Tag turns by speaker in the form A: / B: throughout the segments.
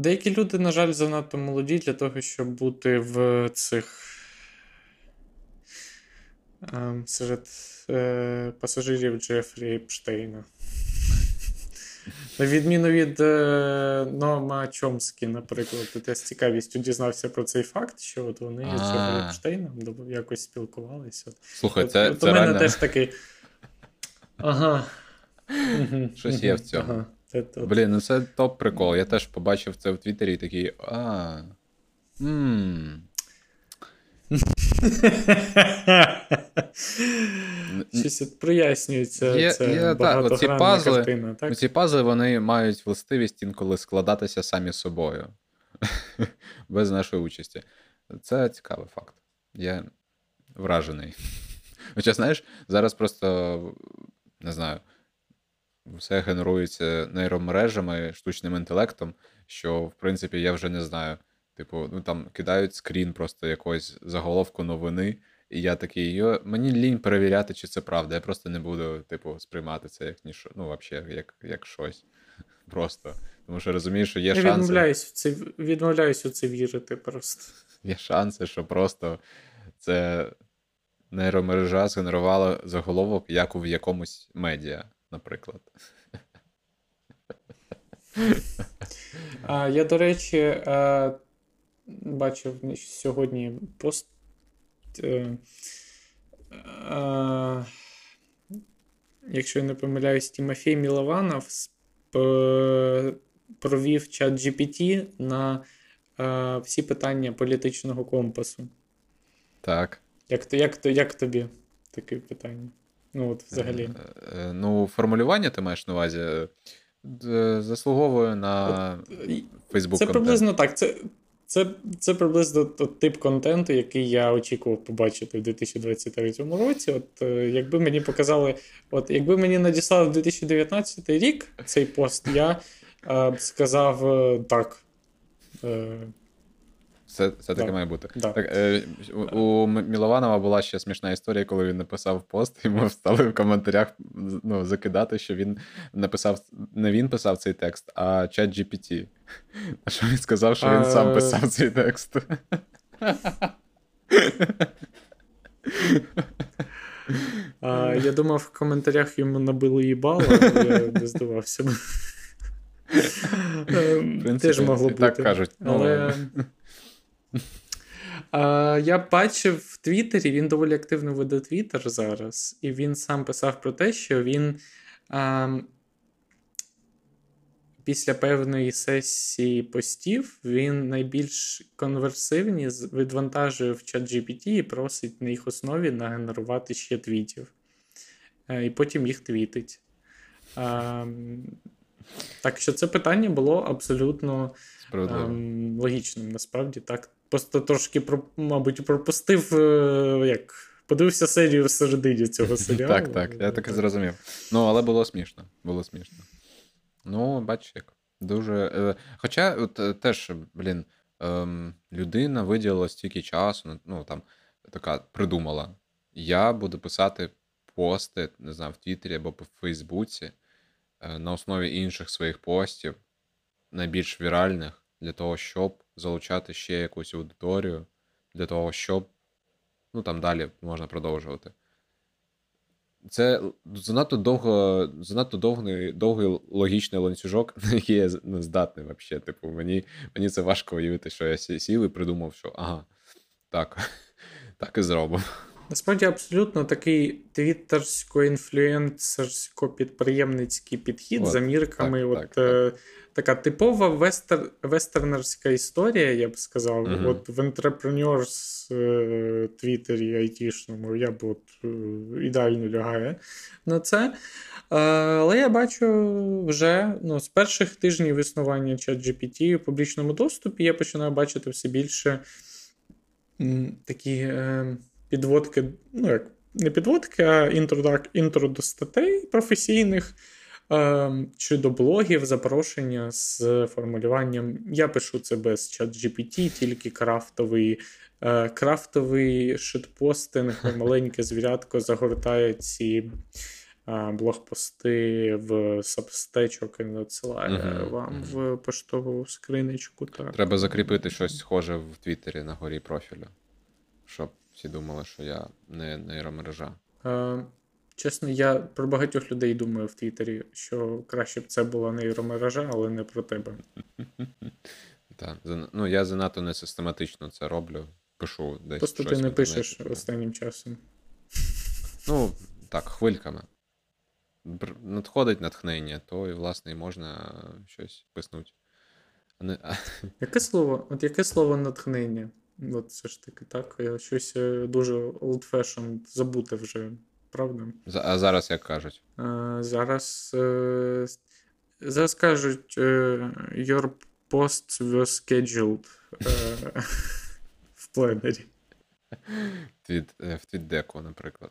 A: Деякі люди, на жаль, занадто молоді для того, щоб бути в цих ем, серед е, пасажирів Джефрі Епштейна. На відміну від е, Нома Чомскі, наприклад, ти з цікавістю дізнався про цей факт, що от вони з Джефрі Епштейном якось спілкувалися.
B: Слухай, це,
A: от,
B: це
A: у мене
B: реально...
A: теж такий. Ага.
B: Щось є в цьому. Ага. Блін, ну це топ прикол. Я теж побачив це в Твіттері і такий. А. Ммм.
A: Щось прояснюється.
B: Є,
A: це
B: є, так, оці пазли,
A: картина, так?
B: Ці пазли вони мають властивість інколи складатися самі собою. Без нашої участі. Це цікавий факт. Я вражений. Хоча, знаєш, зараз просто не знаю все генерується нейромережами, штучним інтелектом, що, в принципі, я вже не знаю. Типу, ну там кидають скрін просто якогось заголовку новини, і я такий, йо, мені лінь перевіряти, чи це правда. Я просто не буду, типу, сприймати це як ніщо, ну, взагалі, як як щось. Просто. Тому що розумію, що є
A: я
B: шанси. Я
A: відмовляюсь в це відмовляюсь у це вірити просто.
B: Є шанси, що просто це нейромережа згенерувала заголовок, як у якомусь медіа наприклад.
A: А, Я, до речі, е, бачив сьогодні пост. Е, е, якщо я не помиляюсь, Тимофій Мілованов провів чат GPT на всі питання політичного компасу.
B: Так.
A: Як як, як тобі таке питання? Ну, от взагалі.
B: Е, е, ну, формулювання ти маєш на увазі е, заслуговує на Facebook.
A: Це приблизно так. Це це, це приблизно тип контенту, який я очікував побачити в 2023 році. От якби мені показали, от якби мені надіслали в 2019 рік цей пост, я б сказав так.
B: Це це таке
A: да.
B: має бути.
A: Да.
B: Так, е, У Мілованова була ще смішна історія, коли він написав пост, йому стали в коментарях ну, закидати, що він написав, не він писав цей текст, а чат GPT. А що він сказав, що він а... сам писав цей текст?
A: А, Я думав, в коментарях йому набили їбало, але я не здавався. Теж могло бути.
B: Так кажуть.
A: Але... Я бачив в Твіттері, він доволі активно веде Твіттер зараз, і він сам писав про те, що він після певної сесії постів він найбільш конверсивні відвантажує в чат GPT і просить на їх основі нагенерувати ще твітів. І потім їх твітить. Так що це питання було абсолютно ем, логічним. Насправді так. Просто трошки, мабуть, пропустив, е, як подивився серію в середині цього серіалу.
B: Так, так, я так і зрозумів. Ну, але було смішно. Було смішно. Ну, бачиш, як. Дуже. Е, хоча, от е, теж, блін, ем, людина виділила стільки часу, ну, там, така придумала. Я буду писати пости, не знаю, в Твіттері або по Фейсбуці на основі інших своїх постів, найбільш віральних, для того, щоб залучати ще якусь аудиторію, для того, щоб ну там далі можна продовжувати. Це занадто довго, занадто довгий довгий логічний ланцюжок, на який я не здатний взагалі. Типу, мені мені це важко уявити, що я сів і придумав, що ага, так, так і зробимо.
A: Насправді абсолютно такий твіттерсько-інфлюенсерсько-підприємницький підхід от, за мірками. Так, от, так, е, так. Така типова вестер, вестернерська історія, я б сказав. uh От В Entrepreneurs е, Твіттері айтішному я б от е, ідеально лягає на це. Е, але я бачу вже ну, з перших тижнів існування ChatGPT в публічному доступі я починаю бачити все більше такі. Е, підводки, ну як не підводки, а інтро, інтро до статей професійних е, чи до блогів запрошення з формулюванням. Я пишу це без чат GPT, тільки крафтовий. Е, крафтовий шитпостинг, маленьке звірятко загортає ці блогпости в сабстечок і надсилає uh вам в поштову скриничку. Так.
B: Треба закріпити щось схоже в Твіттері на горі профілю, щоб всі думали, що я не нейромережа.
A: Е, Чесно, я про багатьох людей думаю в Твіттері, що краще б це була нейромережа, але не про тебе.
B: Так, ну я занадто не систематично це роблю. Пишу десь.
A: Просто ти не пишеш останнім часом.
B: Ну, так, хвильками. Надходить натхнення, то і, власне, і можна щось писнути.
A: Не... Яке слово От яке слово натхнення? От все ж таки, так. Я щось е, дуже old fashioned забуте вже, правда?
B: А зараз як кажуть?
A: А, Зараз е, зараз кажуть, е, your post was scheduled в пленері.
B: В твітдеку, наприклад.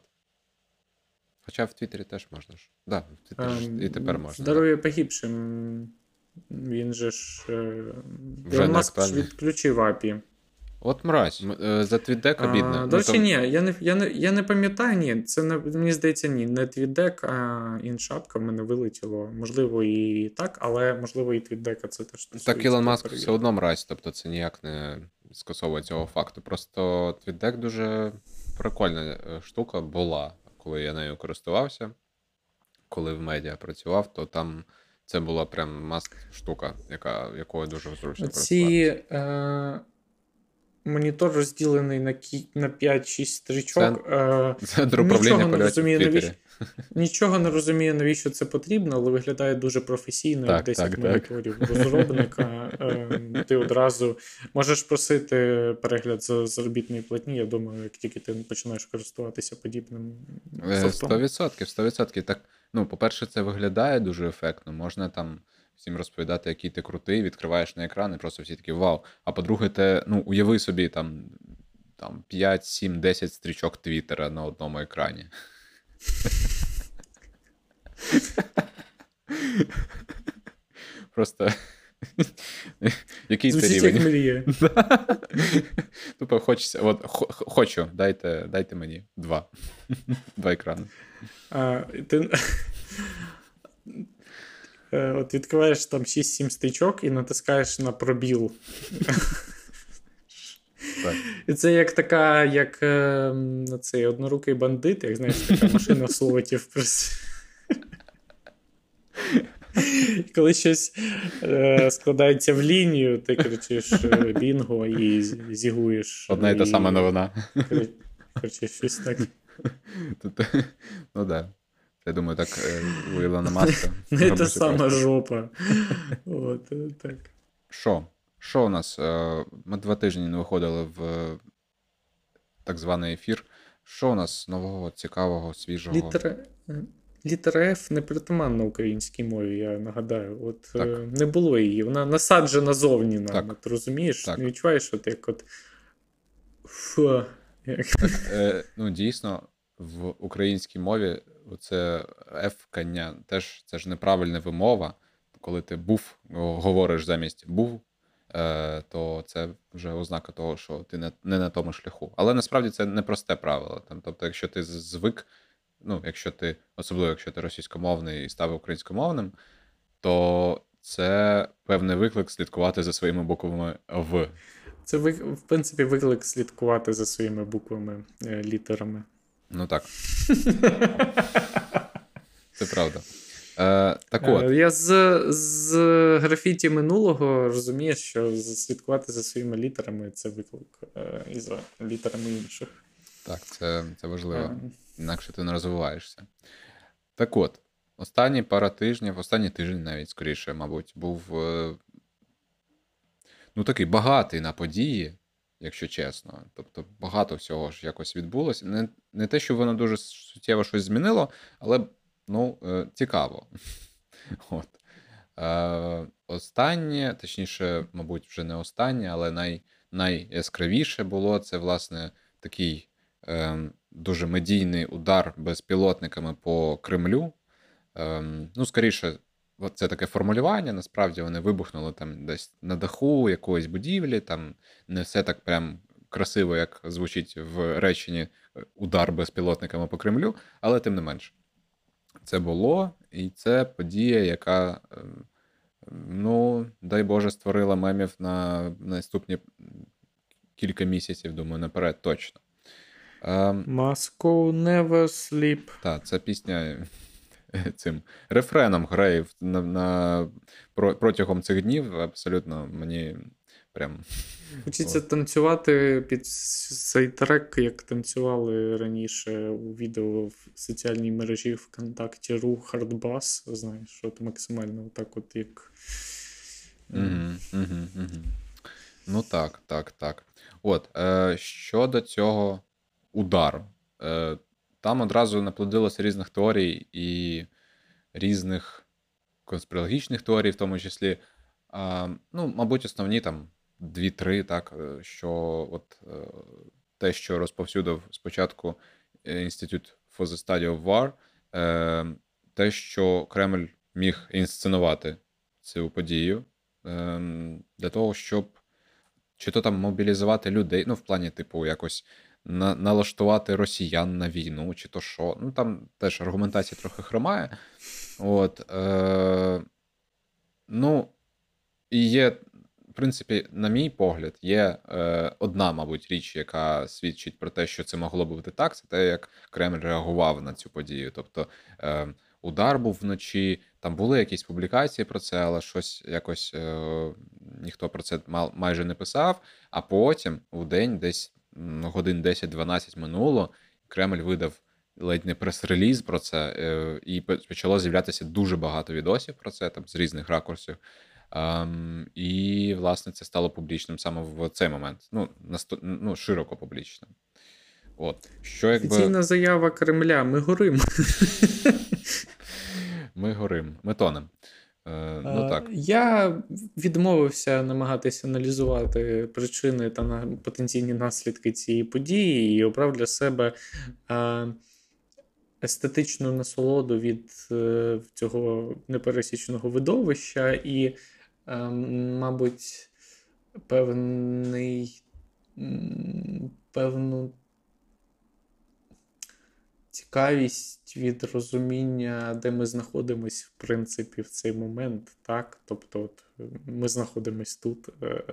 B: Хоча в Твіттері теж можна ж. Да, в Твіттері um, і тепер можна.
A: Здоров'я погибшим. Він же ж. Вже Маск відключив API.
B: От мразь. Е, за твіддек обідно.
A: До ну, речі, ну, ні, я не я, не, я не пам'ятаю, ні. Це не, мені здається, ні. Не твіддек, а іншапка в мене вилетіло. Можливо, і так, але можливо, і твіддека це теж.
B: Так, Ілон Маск все одно мразь, тобто це ніяк не скасовує цього факту. Просто твіддек дуже прикольна е, штука була, коли я нею користувався. Коли в медіа працював, то там це була прям маст штука, яка, якою дуже зручно
A: Ці, е, Монітор розділений на на 5-6 стрічок.
B: Центр управління
A: не розумію, навіщо, Нічого не розумію, навіщо це потрібно, але виглядає дуже професійно, так, як 10 так, моніторів так. розробника. Ем, ти одразу можеш просити перегляд за заробітної платні. Я думаю, як тільки ти починаєш користуватися подібним.
B: Е, софтом. 100%, 100%. Так, ну, по-перше, це виглядає дуже ефектно. Можна там всім розповідати, який ти крутий, відкриваєш на екран, і просто всі такі вау. А по-друге, те, ну, уяви собі там там 5, 7, 10 стрічок Твіттера на одному екрані. Просто. Який це рівень?
A: мріє.
B: Тупо хочеться. От, хочу, дайте дайте мені два. Два екрани.
A: А, ти... Е, от відкриваєш там 6-7 стрічок і натискаєш на пробіл. Так. І це як така, як е, цей однорукий бандит, як знаєш, така машина слотів. Коли щось е, складається в лінію, ти кричиш е, бінго і зігуєш.
B: Одна і та сама новина.
A: Кричиш щось так.
B: Ну так. Я думаю, так е, у Ілона Маска.
A: Не та сама жопа. От, е, так.
B: Що? Що у нас? Е, ми два тижні не виходили в так званий ефір. Що у нас нового, цікавого, свіжого?
A: Літера Літера F не притаманна українській мові, я нагадаю. От так. не було її. Вона насаджена зовні нам. Так. От, розумієш? Так. Не відчуваєш, от як от. Фу. Так,
B: е, ну, дійсно, в українській мові це ефкання теж це ж неправильна вимова. Коли ти був, говориш замість був, е, то це вже ознака того, що ти не не на тому шляху. Але насправді це не просте правило. Тобто, якщо ти звик, ну, якщо ти, особливо якщо ти російськомовний і став українськомовним, то це певний виклик слідкувати за своїми буквами В.
A: Це в принципі виклик слідкувати за своїми буквами, е, літерами.
B: Ну так. Це правда. Е, так от.
A: Е, я з з графіті минулого розумію, що слідкувати за своїми літерами це виклик е, і за літерами інших.
B: Так, це це важливо. Е. Інакше ти не розвиваєшся. Так от, останні пара тижнів, останній тиждень навіть скоріше, мабуть, був ну такий багатий на події якщо чесно. Тобто багато всього ж якось відбулося. Не не те, що воно дуже суттєво щось змінило, але ну, е, цікаво. От. Е, Останнє, точніше, мабуть, вже не останнє, але най, найяскравіше було це, власне, такий е, дуже медійний удар безпілотниками по Кремлю. Е, ну, скоріше, це таке формулювання. Насправді вони вибухнули там десь на даху якоїсь будівлі, там не все так прям красиво, як звучить в реченні е, удар безпілотниками по Кремлю, але тим не менш. це було, і це подія, яка, ем, ну, дай Боже, створила мемів на наступні кілька місяців, думаю, наперед точно.
A: Moscow never sleep.
B: Так, це пісня цим рефреном грає на, на, протягом цих днів. Абсолютно мені прям.
A: Хочеться танцювати під цей трек, як танцювали раніше у відео в соціальній мережі ВКонтакті Ру Хардбас. Знаєш, от максимально так, от як.
B: Угу, угу, угу. Ну так, так, так. От, е, щодо цього удару, е, там одразу наплодилося різних теорій і різних конспірологічних теорій, в тому числі. Е, ну, мабуть, основні там дві-три, так, е, що от е, те, що розповсюдив спочатку Інститут for the Study of War, е, те, що Кремль міг інсценувати цю подію для того, щоб чи то там мобілізувати людей, ну, в плані, типу, якось на, налаштувати росіян на війну, чи то що. Ну, там теж аргументація трохи хромає. От, е, Ну, і є в принципі, на мій погляд, є е, одна, мабуть, річ, яка свідчить про те, що це могло бути так, це те, як Кремль реагував на цю подію. Тобто е, удар був вночі, там були якісь публікації про це, але щось якось е, ніхто про це мал, майже не писав. А потім, у день, десь годин 10-12 минуло, Кремль видав. Ледь не прес-реліз про це, е, і почало з'являтися дуже багато відосів про це там з різних ракурсів. Um, і, власне, це стало публічним саме в цей момент. Ну, насто... ну широко публічним. От. Що, якби...
A: Офіційна заява Кремля: ми горим.
B: Ми горим, ми тонем. Е, ну, так.
A: Я відмовився намагатися аналізувати причини та потенційні наслідки цієї події і обрав для себе естетичну насолоду від е, цього непересічного видовища і мабуть, певний, певну цікавість від розуміння, де ми знаходимося, в принципі, в цей момент. так? Тобто, от, ми знаходимося тут. Е,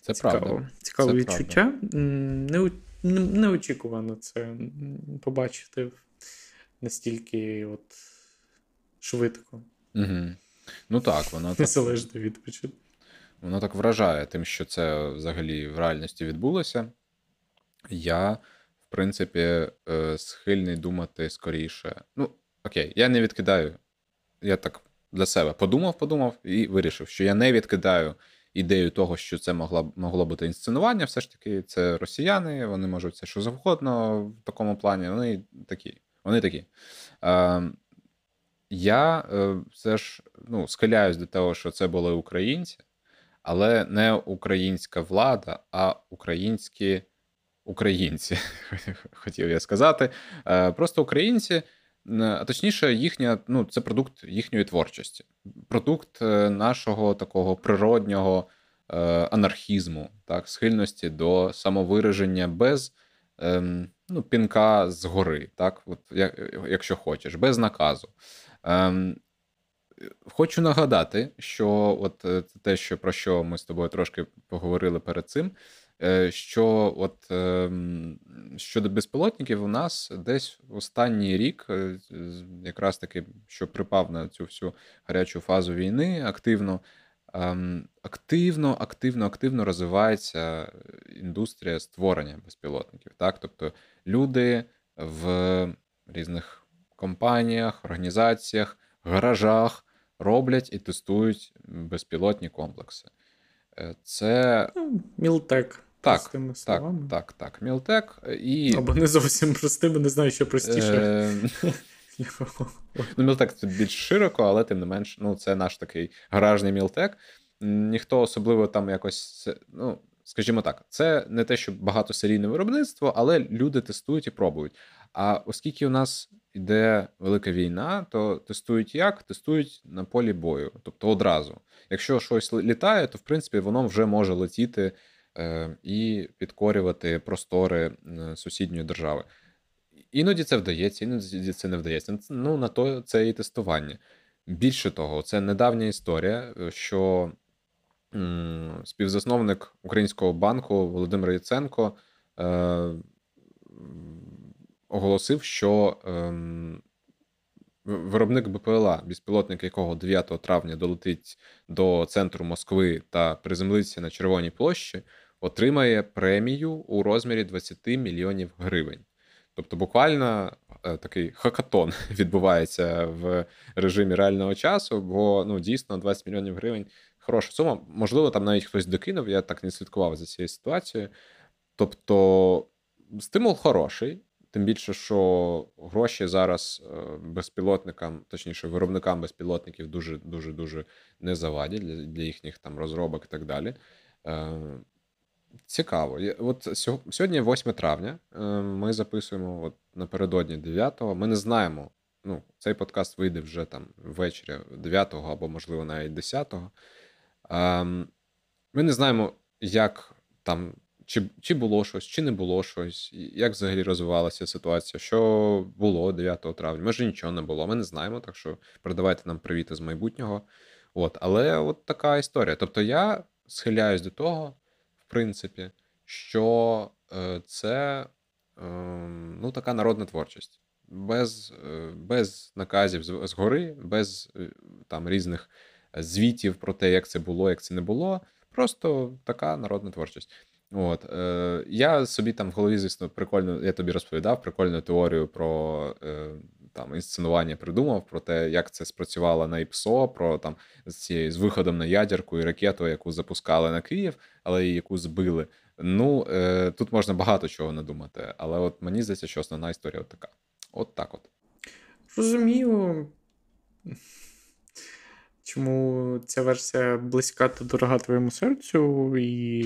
B: це Цікаво. правда.
A: Цікаве це відчуття. Не, Неочікувано це побачити настільки от швидко.
B: Угу. Ну так, воно так.
A: Незалежно від початку.
B: Воно так вражає тим, що це взагалі в реальності відбулося. Я, принципі, е, схильний думати скоріше. Ну, окей, я не відкидаю. Я так для себе подумав, подумав і вирішив, що я не відкидаю ідею того, що це могло могло бути інсценування. Все ж таки, це росіяни, вони можуть це що завгодно в такому плані. Вони такі. Вони такі. Ем, я е, все ж ну, схиляюсь до того, що це були українці, але не українська влада, а українські українці, хотів я сказати. Е, просто українці, а точніше, їхня, ну, це продукт їхньої творчості, продукт е, нашого такого природнього анархізму, так, схильності до самовираження без. Ем, ну, Пінка згори, так, от, якщо хочеш, без наказу. Ем, Хочу нагадати, що от е, те, що про що ми з тобою трошки поговорили перед цим, е, що от ем, щодо безпілотників, у нас десь останній рік, е, якраз таки, що припав на цю всю гарячу фазу війни, активно, ем, активно, активно, активно розвивається індустрія створення безпілотників. Так, тобто люди в різних компаніях, організаціях, гаражах роблять і тестують безпілотні комплекси. Е, це
A: ну, Мілтек.
B: Так, так, так, так. Мілтек і.
A: Або не зовсім простими, не знаю, що простіше.
B: Е... Ну, Мілтек це більш широко, але тим не менш, ну, це наш такий гаражний мілтек. Ніхто особливо там якось. ну, Скажімо так, це не те, що багато серійне виробництво, але люди тестують і пробують. А оскільки у нас йде велика війна, то тестують як? Тестують на полі бою, тобто одразу. Якщо щось літає, то в принципі воно вже може летіти е, і підкорювати простори сусідньої держави. іноді це вдається, іноді це не вдається. Ну, на то це і тестування. Більше того, це недавня історія, що співзасновник українського банку Володимир Яценко е, оголосив, що е, виробник БПЛА, безпілотник якого 9 травня долетить до центру Москви та приземлиться на Червоній площі, отримає премію у розмірі 20 мільйонів гривень. Тобто, буквально е, такий хакатон відбувається в режимі реального часу, бо ну дійсно 20 мільйонів гривень хороша сума. Можливо, там навіть хтось докинув, я так не слідкував за цією ситуацією. Тобто, стимул хороший, тим більше, що гроші зараз е, безпілотникам, точніше, виробникам безпілотників дуже дуже дуже не завадять для для їхніх там розробок і так далі. Цікаво. От Сьогодні 8 травня. Е, ми записуємо от напередодні 9-го. Ми не знаємо. Ну, цей подкаст вийде вже там ввечері 9-го або, можливо, навіть 10-го. Ем, ми не знаємо, як там чи чи було щось, чи не було щось, як взагалі розвивалася ситуація, що було 9 травня. Може, нічого не було. Ми не знаємо, так що передавайте нам привіти з майбутнього. От, Але от така історія. Тобто я схиляюсь до того, принципі, що е, це е, ну, така народна творчість. Без е, без наказів згори, без там різних звітів про те, як це було, як це не було. Просто така народна творчість. От е, я собі там в голові, звісно, прикольно, я тобі розповідав прикольну теорію про е, там інсценування придумав, про те, як це спрацювало на ІПСО, про там з цією з виходом на ядерку і ракету, яку запускали на Київ, але і яку збили. Ну е, тут можна багато чого надумати, але от мені здається, що основна історія от така. От так от.
A: Розумію. Чому ця версія близька та дорога твоєму серцю, і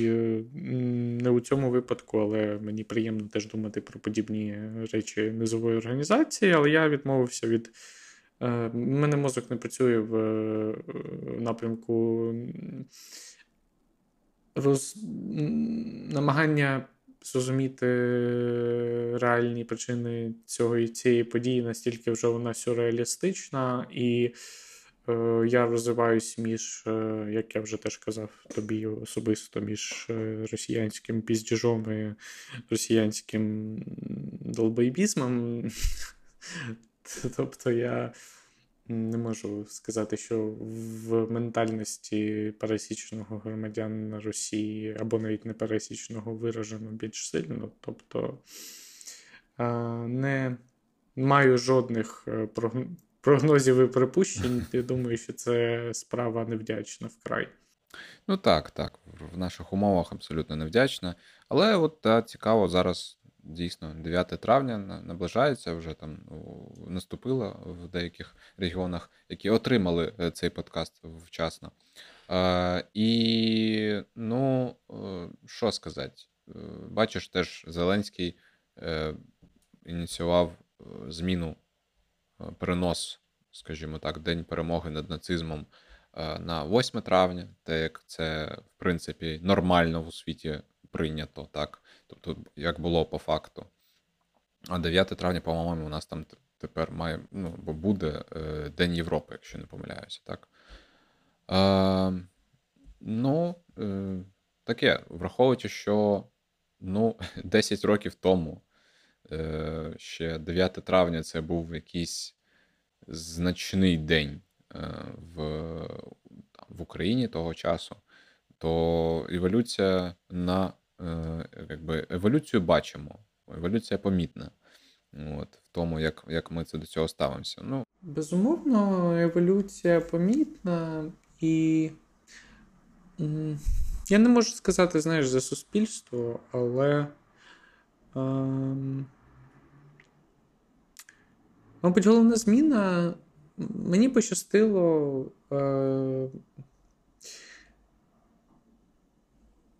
A: не у цьому випадку, але мені приємно теж думати про подібні речі низової організації, але я відмовився від. У е, мене мозок не працює в е, напрямку роз... намагання зрозуміти реальні причини цього і цієї події, настільки вже вона сюрреалістична і. Е, я розвиваюсь між, е, як я вже теж казав тобі особисто, між е, росіянським піздіжом і росіянським долбойбізмом. Тобто я не можу сказати, що в ментальності пересічного громадянина Росії або навіть не пересічного виражено більш сильно. Тобто не маю жодних прогнозів і припущень, я думаю, що це справа невдячна вкрай.
B: Ну так, так. В наших умовах абсолютно невдячна. Але от та, цікаво, зараз дійсно 9 травня наближається, вже там наступило в деяких регіонах, які отримали е, цей подкаст вчасно. Е, І ну, е, що сказати, е, бачиш, теж Зеленський е, ініціював зміну перенос, скажімо так, День перемоги над нацизмом е, на 8 травня, те, як це, в принципі, нормально в світі прийнято, так? Тобто, як було по факту. А 9 травня, по-моєму, у нас там тепер має, ну, бо буде е, День Європи, якщо не помиляюся, так? Е, Ну, е, таке, враховуючи, що ну, 10 років тому Е, ще 9 травня це був якийсь значний день е, в в Україні того часу, то еволюція на е, якби еволюцію бачимо. Еволюція помітна. От, В тому, як як ми це до цього ставимося. Ну,
A: Безумовно, еволюція помітна, і я не можу сказати, знаєш, за суспільство, але. Ем... Мабуть, головна зміна. Мені пощастило е,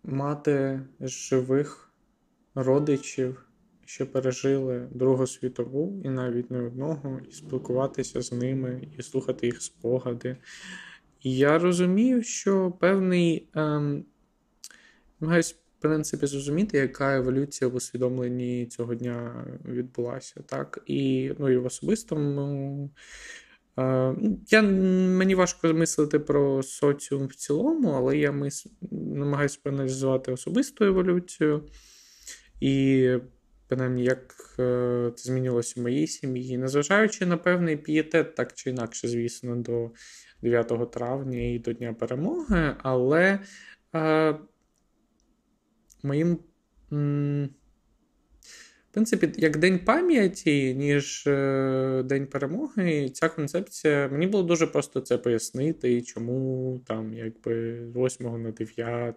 A: мати живих родичів, що пережили Другу світову, і навіть не одного, і спілкуватися з ними, і слухати їх спогади. І я розумію, що певний. Е, принципі, зрозуміти, яка еволюція в усвідомленні цього дня відбулася. так? І ну, і в особистому. Я, Мені важко мислити про соціум в цілому, але я мис... намагаюся проаналізувати особисту еволюцію. І, принаймні, як е, це змінилося в моїй сім'ї, незважаючи на певний пієтет, так чи інакше, звісно, до 9 травня і до Дня перемоги, але а, моїм. В принципі, як День пам'яті, ніж е, День перемоги, ця концепція мені було дуже просто це пояснити, чому там якби з 8 на 9,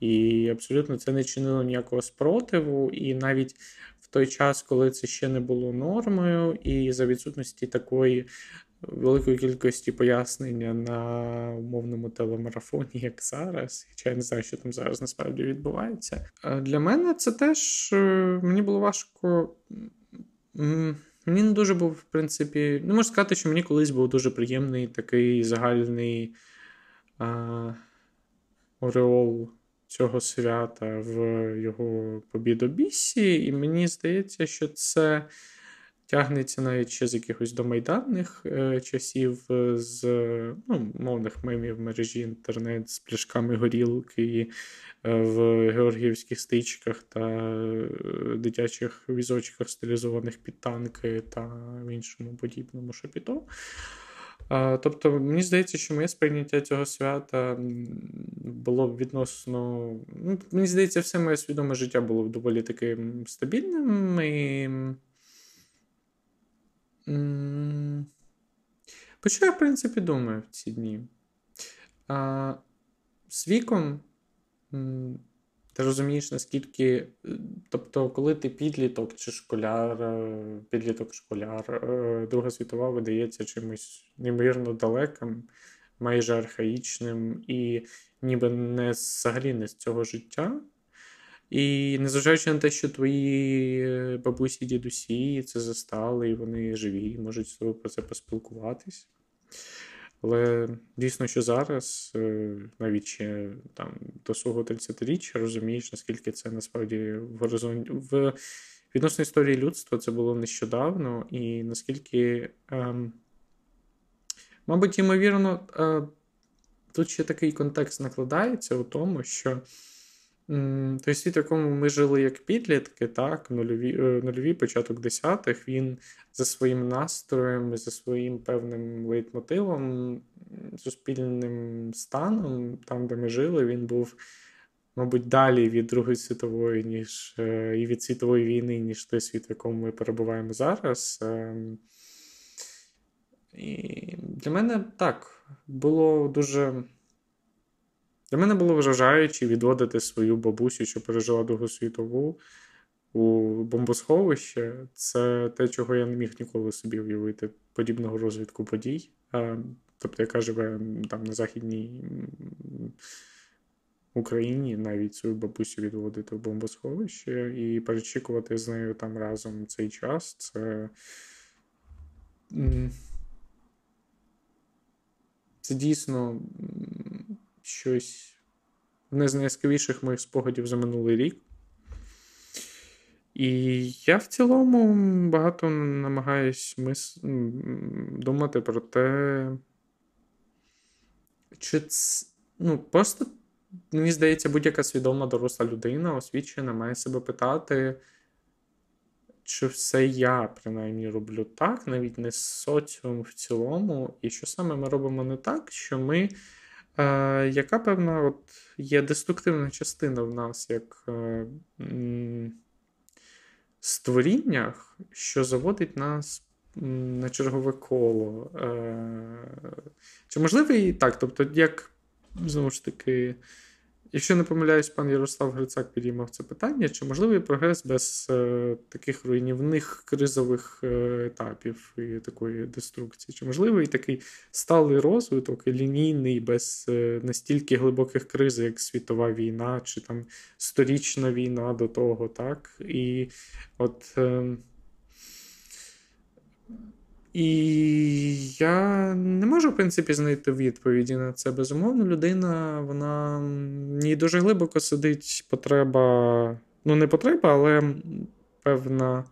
A: і абсолютно це не чинило ніякого спротиву. І навіть в той час, коли це ще не було нормою, і за відсутності такої великої кількості пояснення на умовному телемарафоні, як зараз. Хоча я не знаю, що там зараз насправді відбувається. Для мене це теж е, мені було важко. Мені не дуже був, в принципі, не можу сказати, що мені колись був дуже приємний такий загальний а, ореол цього свята в його побідобісі, і мені здається, що це тягнеться навіть ще з якихось домайданних е, часів, е, з ну, мовних мемів мережі інтернет з пляшками горілки е, в георгіївських стичках та е, дитячих візочках, стилізованих під танки та іншому подібному шапіто. Тобто, мені здається, що моє сприйняття цього свята було б відносно. Ну, Мені здається, все моє свідоме життя було б доволі таким стабільним. і про що я, в принципі, думаю в ці дні? А, З віком ти розумієш, наскільки. Тобто, коли ти підліток чи школяр, е, підліток-школяр, е, Друга світова видається чимось неймовірно далеким, майже архаїчним і ніби не взагалі не з цього життя. І незважаючи на те, що твої е, бабусі, дідусі це застали, і вони живі, можуть з тобою про це поспілкуватись. Але дійсно, що зараз, е, навіть ще там до свого 30-річчя, розумієш, наскільки це насправді в горизонті в відносно історії людства це було нещодавно, і наскільки, ем, мабуть, ймовірно, е, тут ще такий контекст накладається у тому, що. Той світ, в якому ми жили як підлітки, так, нульові, е, нульові початок десятих, він за своїм настроєм, за своїм певним лейтмотивом, суспільним станом, там, де ми жили, він був, мабуть, далі від Другої світової, ніж е, і від світової війни, ніж той світ, в якому ми перебуваємо зараз. Ем. І для мене так було дуже. Для мене було вражаюче відводити свою бабусю, що пережила Другу світову у бомбосховище. Це те, чого я не міг ніколи собі уявити, подібного розвитку подій. Тобто, яка живе там на Західній Україні, навіть свою бабусю відводити в бомбосховище і перечікувати з нею там разом цей час. Це. Це дійсно щось одне з найяскравіших моїх спогадів за минулий рік. І я в цілому багато намагаюсь мис... думати про те, чи це, ну, просто, мені здається, будь-яка свідома доросла людина, освічена, має себе питати, чи все я принаймні роблю так, навіть не соціум в цілому, і що саме ми робимо не так, що ми Яка певна от є деструктивна частина в нас як е, створіннях, що заводить нас на чергове коло? Е, Чи можливо і так? Тобто, як знову ж таки. Якщо не помиляюсь, пан Ярослав Грицак підіймав це питання, чи можливий прогрес без е, таких руйнівних кризових е, етапів і такої деструкції? Чи можливий такий сталий розвиток, лінійний, без е, настільки глибоких криз, як світова війна, чи там сторічна війна до того, так? І от. Е, І я не можу, в принципі, знайти відповіді на це. Безумовно, людина, вона їй дуже глибоко сидить потреба, ну, не потреба, але певна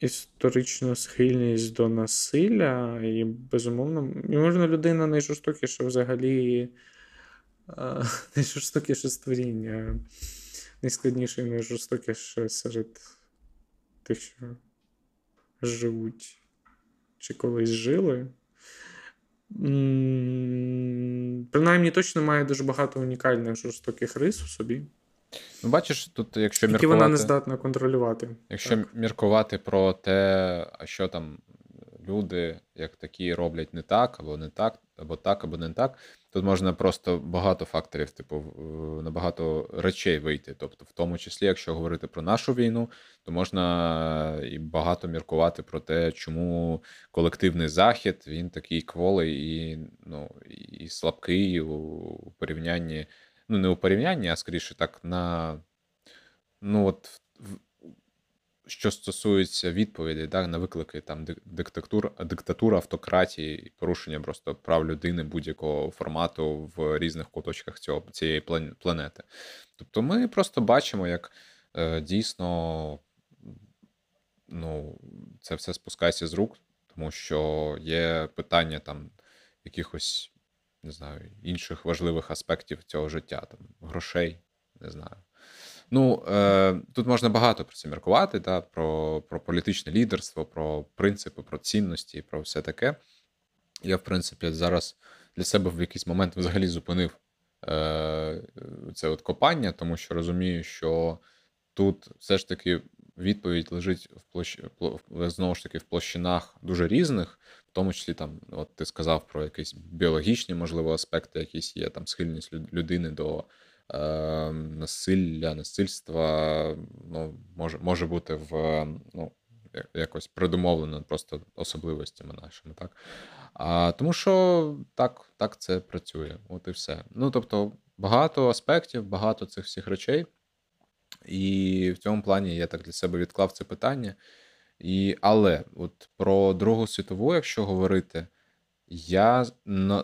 A: історична схильність до насилля. І, безумовно, і можна людина найжорстокіша взагалі, найжорстокіше створіння, найскладніше і найжорстокіше серед тих, що живуть чи колись жили. Принаймні точно має дуже багато унікальних жорстоких рис у собі.
B: Ну, бачиш, тут, якщо
A: які
B: міркувати...
A: вона не здатна контролювати.
B: Якщо
A: так.
B: міркувати про те, що там люди як такі роблять не так, або не так, або так, або не так. Тут можна просто багато факторів, типу, на багато речей вийти. Тобто, в тому числі, якщо говорити про нашу війну, то можна і багато міркувати про те, чому колективний захід він такий кволий і ну, і слабкий у порівнянні. Ну, не у порівнянні, а скоріше так, на ну от що стосується відповідей да, на виклики там диктатур, диктатура, автократії, порушення просто прав людини будь-якого формату в різних куточках цього цієї планети. Тобто, ми просто бачимо, як е, дійсно ну, це все спускається з рук, тому що є питання там якихось не знаю, інших важливих аспектів цього життя, там грошей, не знаю. Ну, е, тут можна багато про це міркувати, да, про про політичне лідерство, про принципи, про цінності, про все таке. Я, в принципі, зараз для себе в якийсь момент взагалі зупинив е, це от копання, тому що розумію, що тут все ж таки відповідь лежить в площ... знову ж таки в площинах дуже різних, в тому числі там, от ти сказав про якісь біологічні, можливо, аспекти, якісь є там схильність людини до насилля, насильства ну, може може бути в ну, якось предумовлено просто особливостями нашими. так. А, Тому що так, так це працює. От і все. Ну тобто, багато аспектів, багато цих всіх речей. І в цьому плані я так для себе відклав це питання. І, Але от про Другу світову, якщо говорити, я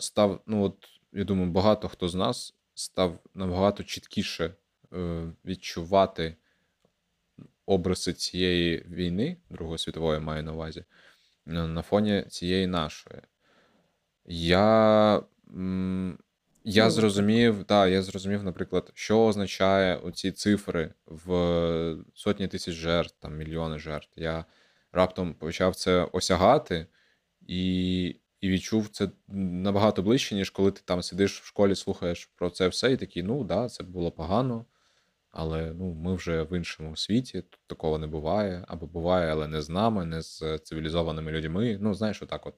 B: став, ну от я думаю, багато хто з нас став набагато чіткіше е, відчувати обриси цієї війни, Другої світової маю на увазі, на фоні цієї нашої. Я я ну, зрозумів, так, я зрозумів, наприклад, що означає оці цифри в сотні тисяч жертв, там мільйони жертв. Я раптом почав це осягати і і відчув це набагато ближче, ніж коли ти там сидиш в школі, слухаєш про це все, і такий, ну да, це було погано, але ну, ми вже в іншому світі, тут такого не буває, або буває, але не з нами, не з цивілізованими людьми. Ну, знаєш, отак от.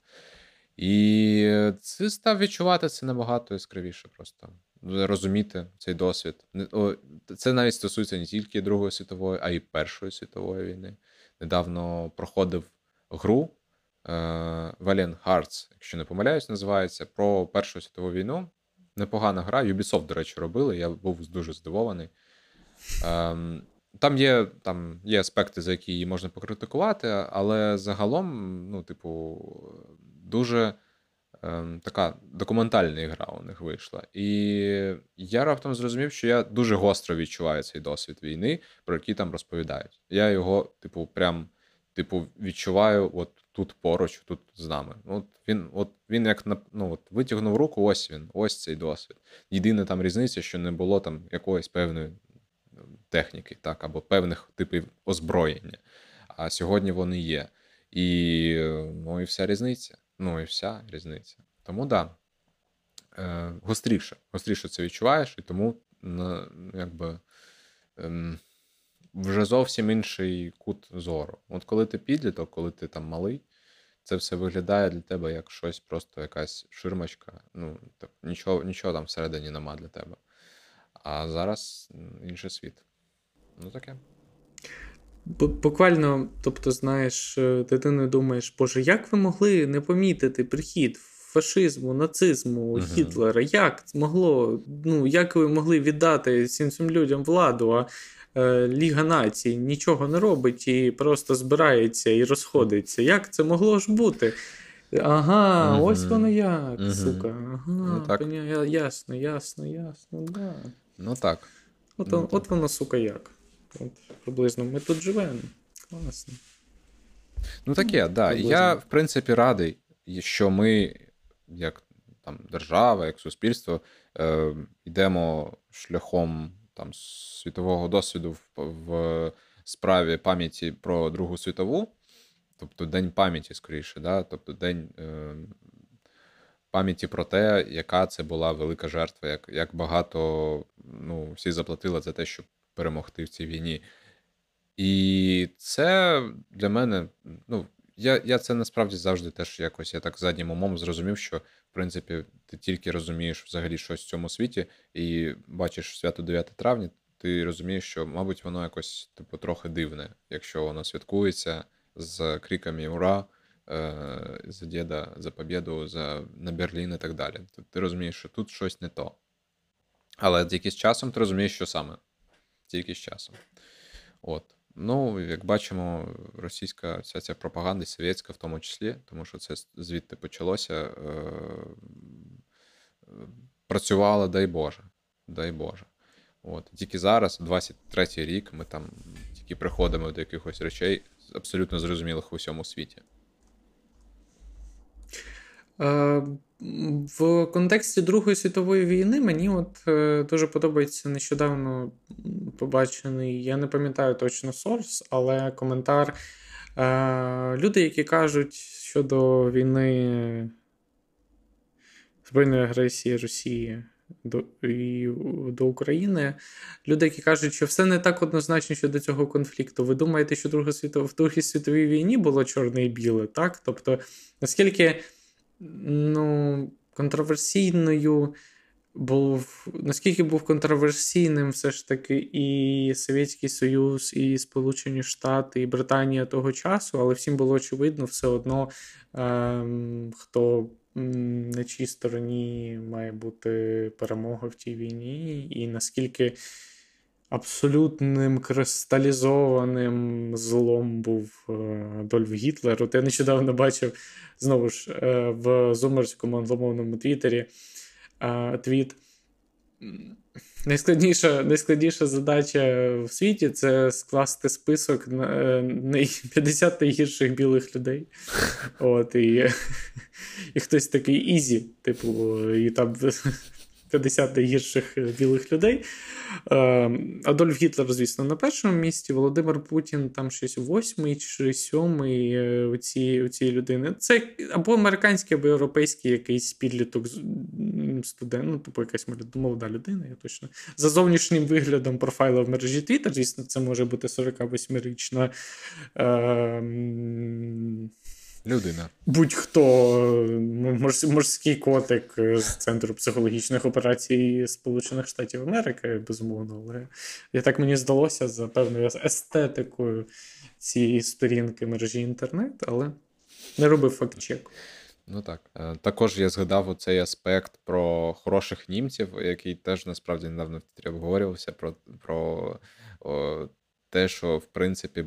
B: І це став відчувати це набагато яскравіше просто. Розуміти цей досвід. Це навіть стосується не тільки Другої світової, а й Першої світової війни. Недавно проходив гру Valiant Hearts, якщо не помиляюсь, називається про Першу світову війну. Непогана гра. Ubisoft, до речі, робили. Я був дуже здивований. Ем, там є там є аспекти, за які її можна покритикувати, але загалом, ну, типу, дуже ем, така документальна гра у них вийшла. І я раптом зрозумів, що я дуже гостро відчуваю цей досвід війни, про який там розповідають. Я його, типу, прям типу, відчуваю от тут поруч, тут з нами. От Він от він як ну, от витягнув руку, ось він, ось цей досвід. Єдина там різниця, що не було там якоїсь певної техніки, так, або певних типів озброєння. А сьогодні вони є. І ну, і вся різниця. Ну і вся різниця. Тому. Да. Е, гостріше, гостріше це відчуваєш, і тому якби. Ем, вже зовсім інший кут зору. От коли ти підліток, коли ти там малий, це все виглядає для тебе як щось, просто якась ширмочка. Ну, так, нічого нічого там всередині нема для тебе. А зараз інший світ. Ну таке.
A: Буквально, тобто, знаєш, е, дитиною думаєш, Боже, як ви могли не помітити прихід фашизму, нацизму, uh-huh. Гітлера? Як могло? Ну, як ви могли віддати цим цим людям владу? А е, Ліга націй нічого не робить і просто збирається і розходиться. Як це могло ж бути? Ага, угу. ось воно як, угу. сука. Ага, ну, так. Поня... ясно, ясно, ясно, да.
B: Ну так.
A: От, ну, от воно, сука, як. От Приблизно ми тут живемо. Класно.
B: Ну таке, да. Я, в принципі, радий, що ми, як там держава, як суспільство, е, йдемо шляхом там світового досвіду в, в справі пам'яті про Другу світову, тобто День пам'яті, скоріше, да? тобто День е, пам'яті про те, яка це була велика жертва, як як багато ну, всі заплатили за те, щоб перемогти в цій війні. І це для мене, ну, я я це насправді завжди теж якось я так заднім умом зрозумів, що в принципі ти тільки розумієш взагалі щось в цьому світі, і бачиш свято 9 травня, ти розумієш, що, мабуть, воно якось типу трохи дивне, якщо воно святкується з криками Ура! Е, за діда, за побіду, за на Берлін і так далі. То ти розумієш, що тут щось не то. Але тільки з часом ти розумієш, що саме. Тільки з часом. От. Ну, як бачимо, російська вся ця пропаганда, совєтська в тому числі, тому що це звідти почалося. Е, працювала, дай Боже. Дай Боже. От. Тільки зараз, 23-й рік, ми там тільки приходимо до якихось речей, абсолютно зрозумілих в усьому світі.
A: Е, в контексті Другої світової війни мені от е, дуже подобається нещодавно побачений, я не пам'ятаю точно сорс, але коментар. Е, люди, які кажуть щодо війни збройної агресії Росії до і, до України, люди, які кажуть, що все не так однозначно щодо цього конфлікту. Ви думаєте, що Друга світова, в Другій світовій війні було чорне і біле, так? Тобто, наскільки ну, контроверсійною був, наскільки був контроверсійним все ж таки і Совєтський Союз, і Сполучені Штати, і Британія того часу, але всім було очевидно все одно, ем, хто на чій стороні має бути перемога в тій війні, і наскільки абсолютним кристалізованим злом був е, Адольф Гітлер. От я нещодавно бачив знову ж е, в зумерському англомовному твіттері е, твіт. Найскладніша найскладніша задача в світі це скласти список на 50 найгірших білих людей. От, І і хтось такий easy, типу, і там 50 найгірших білих людей. Ем, Адольф Гітлер, звісно, на першому місці. Володимир Путін там щось восьмий чи сьомий е, у цієї людини. Це або американський, або європейський якийсь підліток студент, ну, типу якась молода людина, я точно. За зовнішнім виглядом профайла в мережі Twitter, звісно, це може бути 48-річна. Е,
B: Людина.
A: Будь-хто морський котик з Центру психологічних операцій Сполучених Штатів Америки, безумовно. Але я так мені здалося за певною естетикою цієї сторінки мережі інтернет, але не робив факт-чек.
B: Ну так. Е, також я згадав цей аспект про хороших німців, який теж насправді недавно в обговорювався про про о, те, що в принципі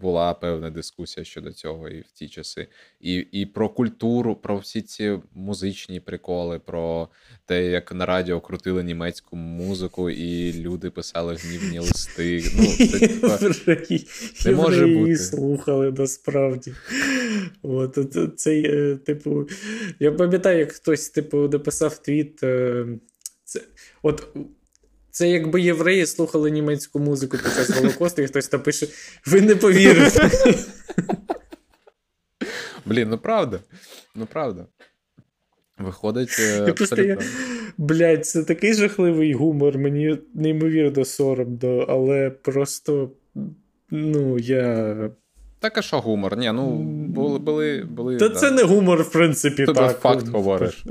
B: була певна дискусія щодо цього і в ті часи, і і про культуру, про всі ці музичні приколи, про те, як на радіо крутили німецьку музику, і люди писали гнівні листи. Ну, це типа,
A: не може бути. слухали насправді. От, це, е, типу, Я пам'ятаю, як хтось типу, написав твіт. Е, це, от це якби євреї слухали німецьку музику під час Голокосту, і хтось там пише: ви не повірите.
B: Блін, ну правда. Ну правда. Виходить. Я я...
A: Блядь, це такий жахливий гумор, мені неймовірно соромно, але просто. Ну, я.
B: Так, а що гумор? Ні, ну були. були, були
A: Та да. це не гумор, в принципі. Тобто так.
B: факт говориш.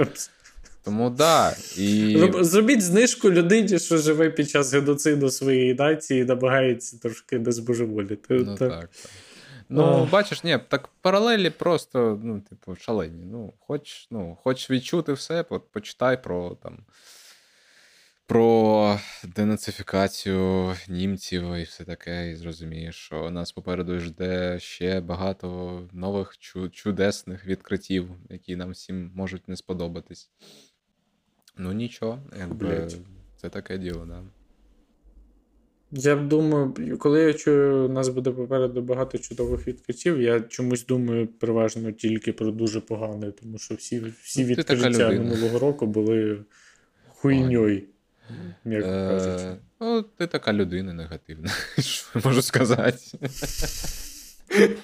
B: Тому да. І...
A: Зробіть знижку людині, що живе під час геноциду своєї нації і намагається трошки не збожеволіти.
B: Ну, так, так. Ну, бачиш, ні, так паралелі просто, ну, типу, шалені. Ну, Хоч ну, хоч відчути все, почитай про там. про денацифікацію німців і все таке, і зрозумієш, що нас попереду жде ще багато нових чудесних відкриттів, які нам всім можуть не сподобатись. Ну нічого, якби це таке діло, да.
A: Я думаю, коли я чую, у нас буде попереду багато чудових відкриттів, я чомусь думаю переважно тільки про дуже погане, тому що всі всі ну, відкриття минулого року були хуйньою.
B: м'яко кажучи. Ну, ти така людина негативна. Що я можу сказати?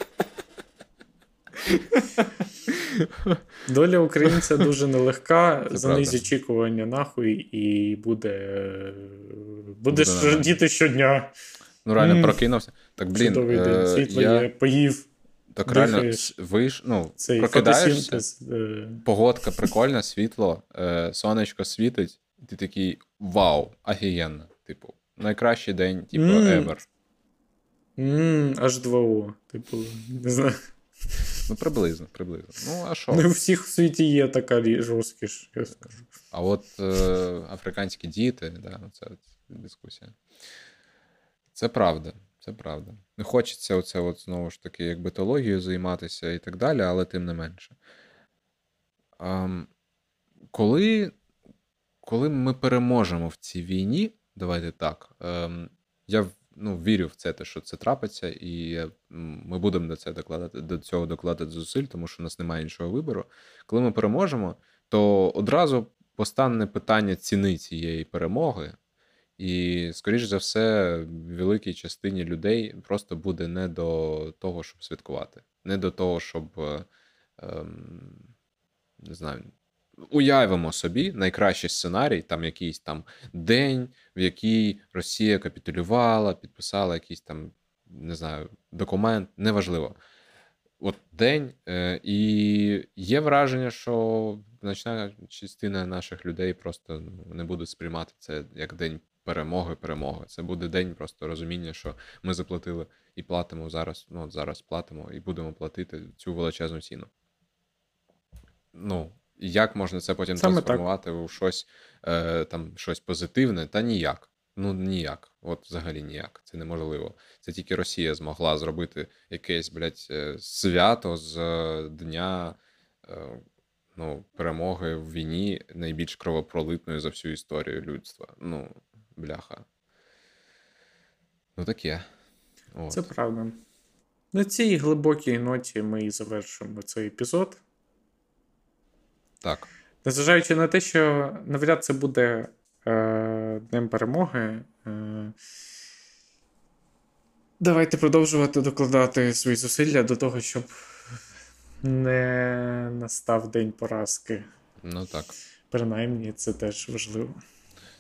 A: Доля українця дуже нелегка, занизь очікування нахуй, і буде. Будеш радіти щодня.
B: Ну, реально прокинувся. Так, блін, Чудовий день, е, світло я... є,
A: поїв.
B: Так реально виш, ну, Цей прокидаєшся, е. погодка прикольна, світло, е, сонечко світить, і ти такий вау, офігенно. Типу, найкращий день, типу, mm. ever.
A: Mm, аж 2О. Типу, не знаю.
B: Ну, приблизно, приблизно. Ну, а що?
A: Не у всіх в світі є така жорсткіш, я скажу.
B: А от е, африканські діти, да, це дискусія. Це правда. Це правда. Не хочеться оце от, знову ж таки, як битологією займатися і так далі, але тим не менше. А, коли коли ми переможемо в цій війні, давайте так, ем, я ну, вірю в це, те, що це трапиться, і ми будемо до це докладати, до цього докладати зусиль, тому що у нас немає іншого вибору. Коли ми переможемо, то одразу постане питання ціни цієї перемоги. І, скоріш за все, великій частині людей просто буде не до того, щоб святкувати, не до того, щоб ем, не знаю, Уявимо собі найкращий сценарій, там якийсь там день, в який Росія капітулювала, підписала якийсь там, не знаю, документ, неважливо. От день, е, і є враження, що значна частина наших людей просто ну, не буде сприймати це як день перемоги, перемоги. Це буде день просто розуміння, що ми заплатили і платимо зараз. Ну, от зараз платимо і будемо платити цю величезну ціну. Ну, як можна це потім Саме трансформувати так. у щось е, там щось позитивне? Та ніяк. Ну ніяк. От взагалі ніяк. Це неможливо. Це тільки Росія змогла зробити якесь, блядь, е, свято з е, дня е, ну, перемоги в війні найбільш кровопролитною за всю історію людства. Ну, бляха. Ну таке.
A: От. Це правда. На цій глибокій ноті ми і завершимо цей епізод.
B: Так.
A: Незважаючи на те, що навряд це буде е, Днем перемоги. Е, Давайте продовжувати докладати свої зусилля до того, щоб не настав день поразки.
B: Ну так.
A: Принаймні, це теж важливо.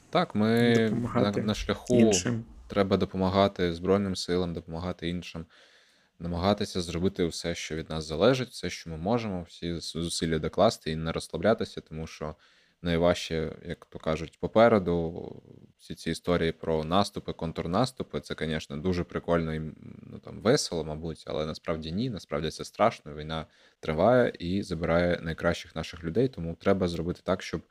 B: Так, ми на, на шляху іншим. треба допомагати Збройним силам, допомагати іншим намагатися зробити все, що від нас залежить, все, що ми можемо, всі зусилля докласти і не розслаблятися, тому що найважче, як то кажуть, попереду всі ці історії про наступи, контрнаступи, це, звісно, дуже прикольно і ну, там, весело, мабуть, але насправді ні. Насправді це страшно. Війна триває і забирає найкращих наших людей. Тому треба зробити так, щоб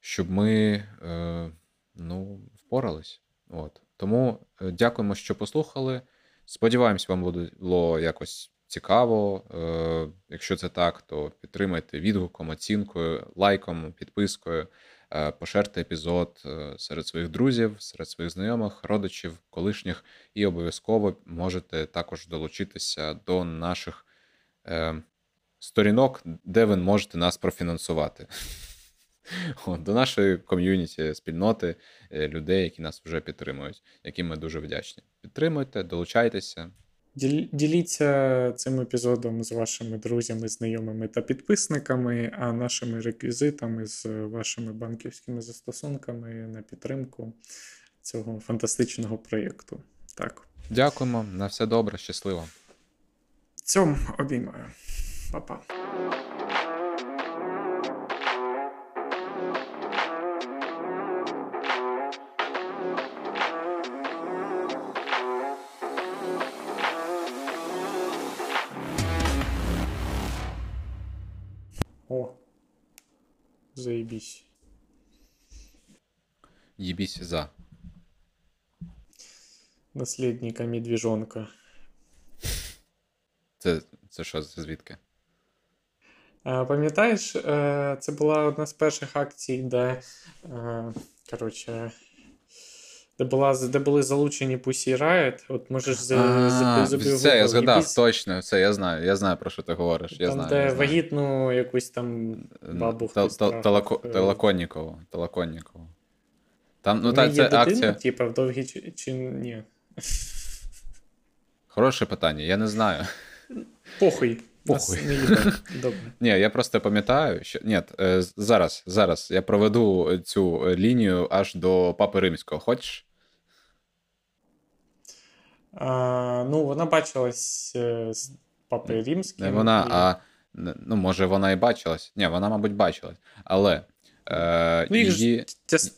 B: щоб ми е, ну, впорались. От. Тому е, дякуємо, що послухали. Сподіваємось, вам було якось цікаво. Е, Якщо це так, то підтримайте відгуком, оцінкою, лайком, підпискою, е, поширте епізод е, серед своїх друзів, серед своїх знайомих, родичів, колишніх, і обов'язково можете також долучитися до наших сторінок, де ви можете нас профінансувати. До нашої ком'юніті, спільноти е, людей, які нас вже підтримують, яким ми дуже вдячні. Підтримуйте, долучайтеся.
A: Діліться цим епізодом з вашими друзями, знайомими та підписниками, а нашими реквізитами з вашими банківськими застосунками на підтримку цього фантастичного проєкту. Так.
B: Дякуємо, на все добре, щасливо.
A: Цьому обіймаю. Па-па. О, заебись.
B: за.
A: Наслідника медвіжонка.
B: Це це що це звідки?
A: Пам'ятаєш, е, це була одна з перших акцій, де е, коротше, де була, де були залучені Pussy Riot. От можеш
B: забив. Все, я згадав, точно, все, я знаю, я знаю, про що ти говориш. Я
A: там,
B: знаю,
A: де
B: я знаю.
A: вагітну якусь там бабу хтось
B: Телаконнікову. Телаконнікову. Там, ну,
A: та, це дитина, акція... типа, в довгій чи, чи ні?
B: Хороше питання, я не знаю.
A: Похуй. Похуй.
B: Добре. Ні, я просто пам'ятаю, що ні, е, зараз, зараз я проведу цю лінію аж до Папи Римського. Хочеш?
A: А, Ну, вона бачилась е, з Папою Римським.
B: Не вона, і... а ну, може, вона і бачилась. Ні, вона, мабуть, бачилась. Але. Е,
A: ну, їх її...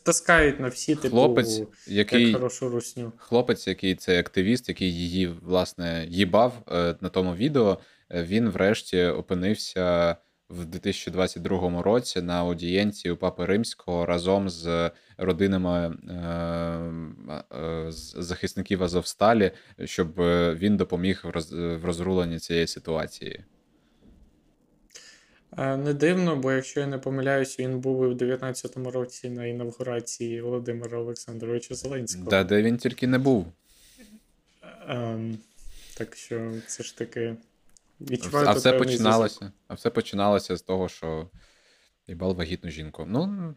A: таскають на всі типу, хлопець, який, як хорошу русню.
B: Хлопець, який це активіст, який її, власне, їбав е, на тому відео, він врешті опинився в 2022 році на аудієнції у Папи Римського разом з родинами е, е, захисників Азовсталі, щоб він допоміг в розруленні цієї ситуації.
A: Не дивно, бо якщо я не помиляюсь, він був і в 19-му році на інавгурації Володимира Олександровича Зеленського.
B: Да, де він тільки не був.
A: Ем, так що це ж таки.
B: Відчуваю а все починалося. А все починалося з того, що їбал вагітну жінку. Ну,